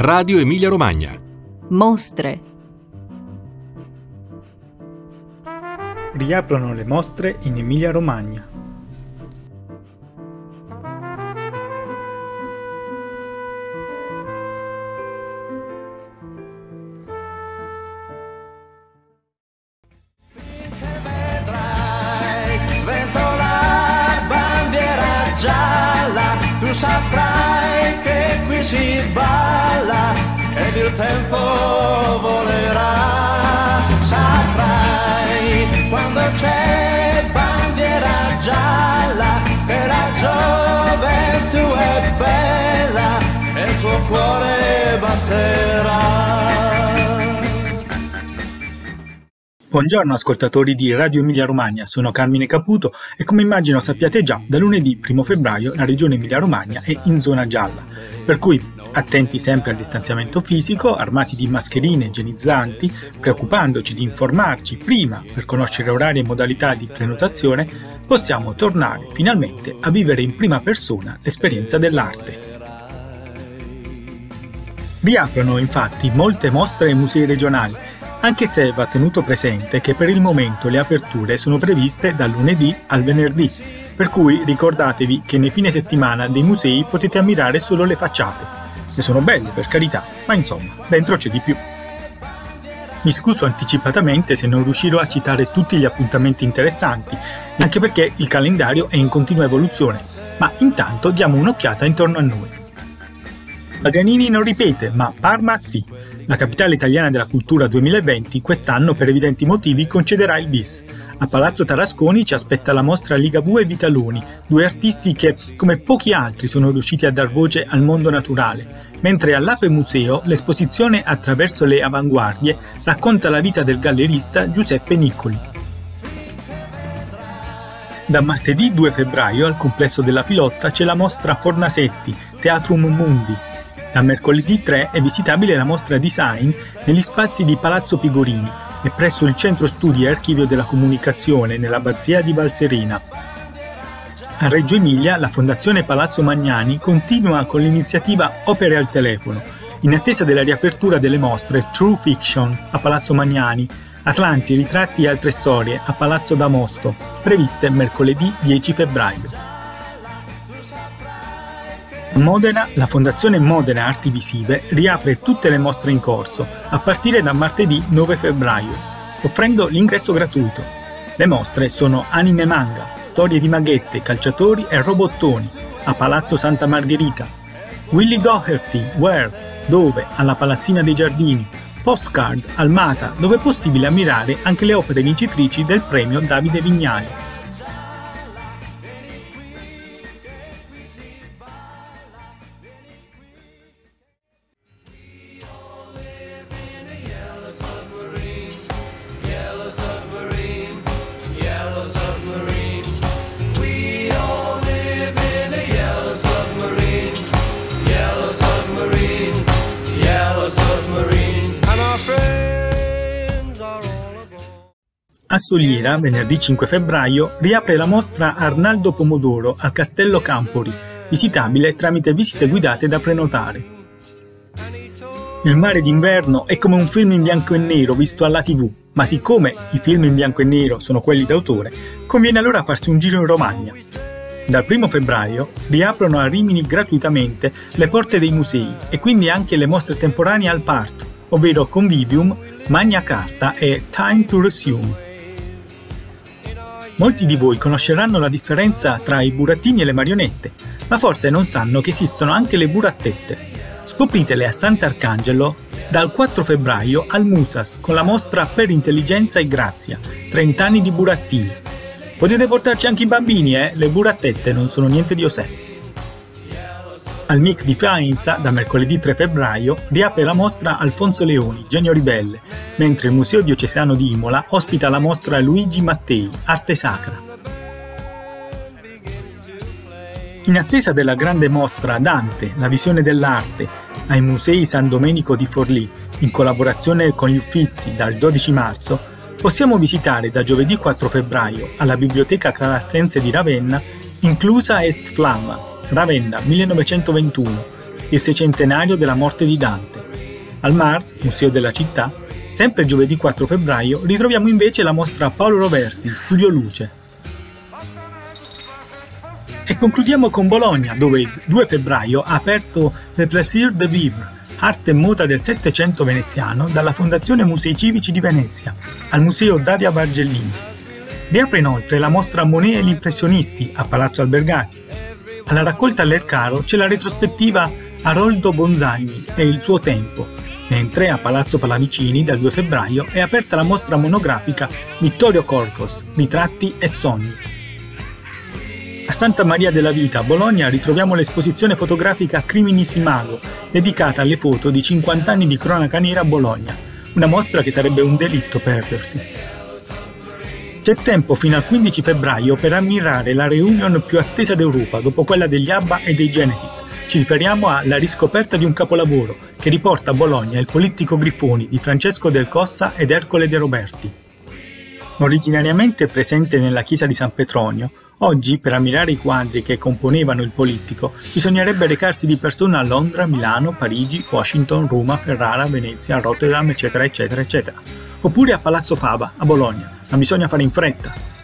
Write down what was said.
Radio Emilia Romagna. Mostre. Riaprono le mostre in Emilia Romagna. Si balla ed il tempo volerà. Saprai quando c'è bandiera gialla che la gioventù è bella e il tuo cuore batterà. Buongiorno ascoltatori di Radio Emilia Romagna, sono Carmine Caputo e come immagino sappiate già, da lunedì 1 febbraio la regione Emilia Romagna è in zona gialla, per cui attenti sempre al distanziamento fisico, armati di mascherine igienizzanti, preoccupandoci di informarci prima per conoscere orari e modalità di prenotazione, possiamo tornare finalmente a vivere in prima persona l'esperienza dell'arte. Riaprono infatti molte mostre e musei regionali anche se va tenuto presente che per il momento le aperture sono previste dal lunedì al venerdì, per cui ricordatevi che nei fine settimana dei musei potete ammirare solo le facciate. Ne sono belle per carità, ma insomma, dentro c'è di più. Mi scuso anticipatamente se non riuscirò a citare tutti gli appuntamenti interessanti, anche perché il calendario è in continua evoluzione, ma intanto diamo un'occhiata intorno a noi. Paganini non ripete, ma Parma sì. La capitale italiana della cultura 2020 quest'anno per evidenti motivi concederà il bis. A Palazzo Tarasconi ci aspetta la mostra Ligabue e Vitaloni, due artisti che, come pochi altri, sono riusciti a dar voce al mondo naturale, mentre all'Ape Museo l'esposizione Attraverso le avanguardie racconta la vita del gallerista Giuseppe Niccoli. Da martedì 2 febbraio al complesso della Pilotta c'è la mostra Fornasetti, Teatrum Mundi, da mercoledì 3 è visitabile la mostra Design negli spazi di Palazzo Pigorini e presso il Centro Studi e Archivio della Comunicazione nell'Abbazia di Valserina. A Reggio Emilia la Fondazione Palazzo Magnani continua con l'iniziativa Opere al telefono, in attesa della riapertura delle mostre True Fiction a Palazzo Magnani, Atlanti, ritratti e altre storie a Palazzo D'Amosto, previste mercoledì 10 febbraio. A Modena, la Fondazione Modena Arti Visive riapre tutte le mostre in corso a partire da martedì 9 febbraio, offrendo l'ingresso gratuito. Le mostre sono Anime Manga, Storie di maghette, calciatori e robottoni a Palazzo Santa Margherita, Willy Doherty, Where, dove? Alla Palazzina dei Giardini, Postcard al Mata, dove è possibile ammirare anche le opere vincitrici del premio Davide Vignali. A Soliera, venerdì 5 febbraio, riapre la mostra Arnaldo Pomodoro al Castello Campori, visitabile tramite visite guidate da prenotare. Il mare d'inverno è come un film in bianco e nero visto alla tv, ma siccome i film in bianco e nero sono quelli d'autore, conviene allora farsi un giro in Romagna. Dal 1 febbraio riaprono a Rimini gratuitamente le porte dei musei e quindi anche le mostre temporanee al PART, ovvero Convivium, Magna Carta e Time to Resume. Molti di voi conosceranno la differenza tra i burattini e le marionette, ma forse non sanno che esistono anche le burattette. Scopritele a Sant'Arcangelo dal 4 febbraio al Musas con la mostra Per intelligenza e grazia, 30 anni di burattini. Potete portarci anche i bambini, eh? Le burattette non sono niente di osè. Al MIC di Faenza, da mercoledì 3 febbraio, riapre la mostra Alfonso Leoni, Genio Ribelle, mentre il Museo Diocesano di Imola ospita la mostra Luigi Mattei, Arte Sacra. In attesa della grande mostra Dante, la visione dell'arte, ai Musei San Domenico di Forlì, in collaborazione con gli Uffizi dal 12 marzo, possiamo visitare da giovedì 4 febbraio alla Biblioteca Calassense di Ravenna Inclusa Est Flamma, Ravenna 1921, il seicentenario della morte di Dante. Al Mar, museo della città, sempre giovedì 4 febbraio, ritroviamo invece la mostra Paolo Roversi, Studio Luce. E concludiamo con Bologna, dove il 2 febbraio ha aperto Le Plaisir de Vivre, arte e moda del Settecento veneziano dalla Fondazione Musei Civici di Venezia al Museo Davia Bargellini. Riapre inoltre la mostra Monet e gli impressionisti a Palazzo Albergati. Alla raccolta all'Ercaro c'è la retrospettiva Aroldo Bonzagni e il suo tempo, mentre a Palazzo Pallavicini dal 2 febbraio è aperta la mostra monografica Vittorio Corcos, Ritratti e Sogni, a Santa Maria della Vita, a Bologna, ritroviamo l'esposizione fotografica Criminis Imago, dedicata alle foto di 50 anni di cronaca nera a Bologna, una mostra che sarebbe un delitto perdersi. C'è tempo fino al 15 febbraio per ammirare la reunion più attesa d'Europa dopo quella degli ABBA e dei Genesis. Ci riferiamo alla riscoperta di un capolavoro che riporta a Bologna il politico Griffoni di Francesco del Cossa ed Ercole De Roberti. Originariamente presente nella chiesa di San Petronio, oggi per ammirare i quadri che componevano il polittico bisognerebbe recarsi di persona a Londra, Milano, Parigi, Washington, Roma, Ferrara, Venezia, Rotterdam, eccetera, eccetera, eccetera. Oppure a Palazzo Fava, a Bologna, ma bisogna fare in fretta.